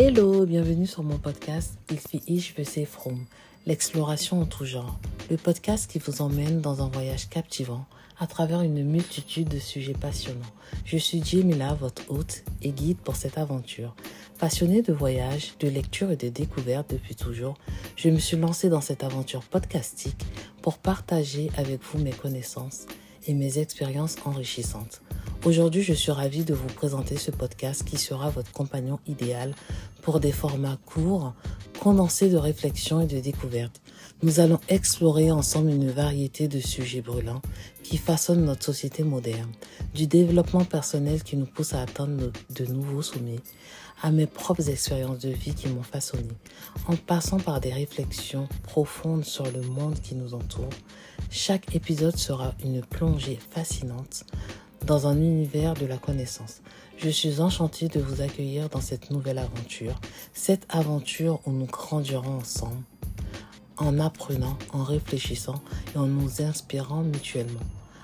Hello, bienvenue sur mon podcast Ich From, l'exploration en tout genre. Le podcast qui vous emmène dans un voyage captivant à travers une multitude de sujets passionnants. Je suis Jemila, votre hôte et guide pour cette aventure. Passionnée de voyage, de lecture et de découverte depuis toujours, je me suis lancée dans cette aventure podcastique pour partager avec vous mes connaissances et mes expériences enrichissantes. Aujourd'hui, je suis ravie de vous présenter ce podcast qui sera votre compagnon idéal pour des formats courts, condensés de réflexion et de découverte. Nous allons explorer ensemble une variété de sujets brûlants qui façonnent notre société moderne, du développement personnel qui nous pousse à atteindre de nouveaux sommets, à mes propres expériences de vie qui m'ont façonné, en passant par des réflexions profondes sur le monde qui nous entoure. Chaque épisode sera une plongée fascinante dans un univers de la connaissance. Je suis enchantée de vous accueillir dans cette nouvelle aventure, cette aventure où nous grandirons ensemble, en apprenant, en réfléchissant et en nous inspirant mutuellement.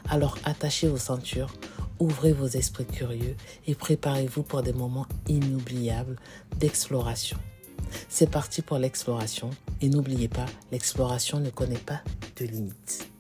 Alors attachez vos ceintures, ouvrez vos esprits curieux et préparez-vous pour des moments inoubliables d'exploration. C'est parti pour l'exploration et n'oubliez pas, l'exploration ne connaît pas de limites.